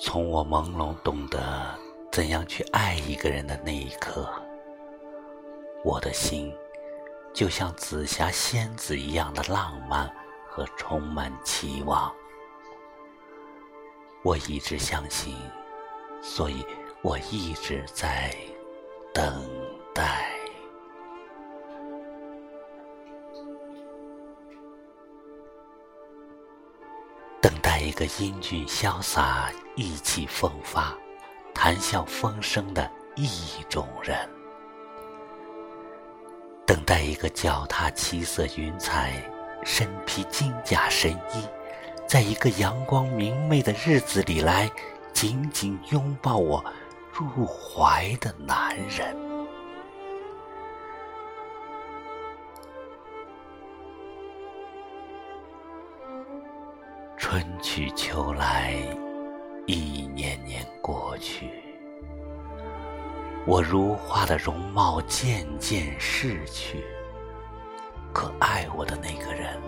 从我朦胧懂得怎样去爱一个人的那一刻，我的心就像紫霞仙子一样的浪漫和充满期望。我一直相信，所以我一直在等待。等待一个英俊潇洒、意气风发、谈笑风生的意中人，等待一个脚踏七色云彩、身披金甲神衣，在一个阳光明媚的日子里来紧紧拥抱我入怀的男人。春去秋来，一年年过去，我如花的容貌渐渐逝去，可爱我的那个人，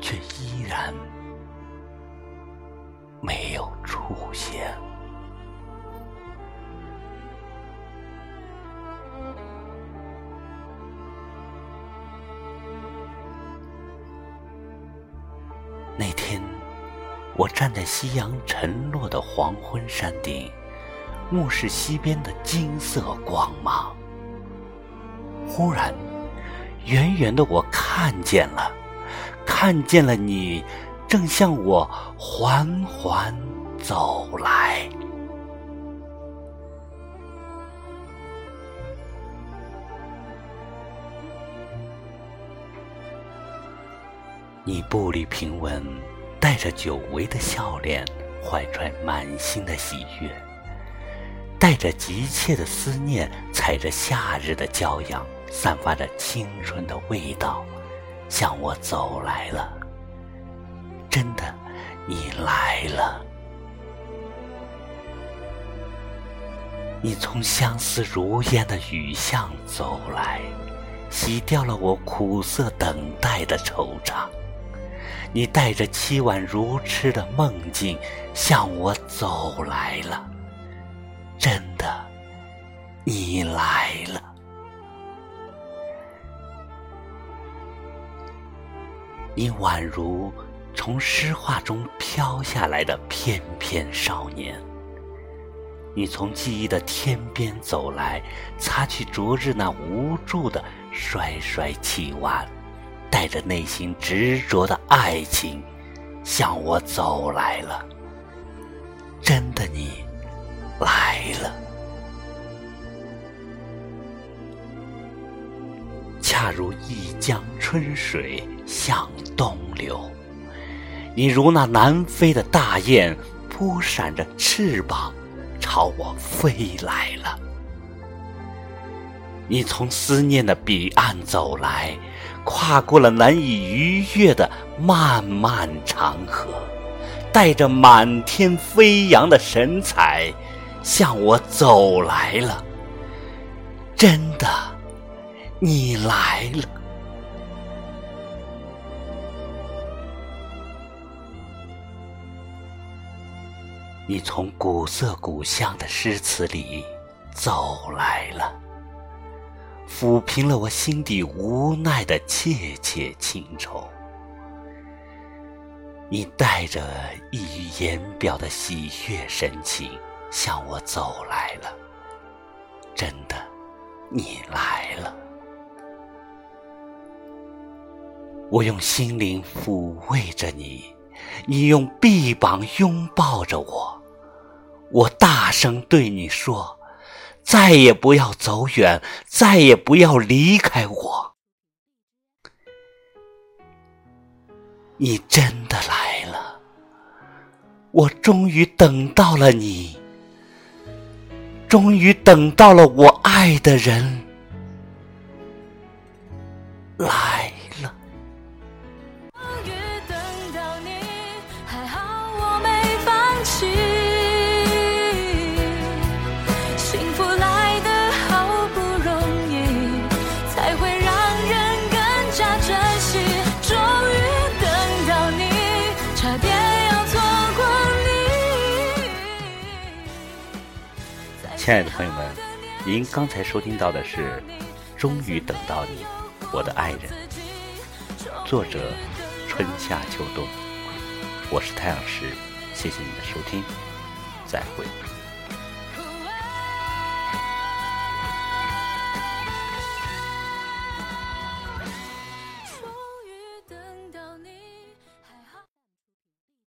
却依然没有出现。那天。我站在夕阳沉落的黄昏山顶，目视西边的金色光芒。忽然，远远的我看见了，看见了你，正向我缓缓走来。你步履平稳。带着久违的笑脸，怀揣满心的喜悦，带着急切的思念，踩着夏日的骄阳，散发着青春的味道，向我走来了。真的，你来了。你从相思如烟的雨巷走来，洗掉了我苦涩等待的惆怅。你带着凄婉如痴的梦境向我走来了，真的，你来了。你宛如从诗画中飘下来的翩翩少年，你从记忆的天边走来，擦去昨日那无助的衰衰气弯。带着内心执着的爱情，向我走来了。真的，你来了，恰如一江春水向东流。你如那南飞的大雁，扑闪着翅膀，朝我飞来了。你从思念的彼岸走来。跨过了难以逾越的漫漫长河，带着满天飞扬的神采，向我走来了。真的，你来了。你从古色古香的诗词里走来了。抚平了我心底无奈的切切情愁，你带着溢于言表的喜悦神情向我走来了。真的，你来了。我用心灵抚慰着你，你用臂膀拥抱着我，我大声对你说。再也不要走远，再也不要离开我。你真的来了，我终于等到了你，终于等到了我爱的人来。亲爱的朋友们，您刚才收听到的是《终于等到你，我的爱人》，作者春夏秋冬，我是太阳石，谢谢你的收听，再会。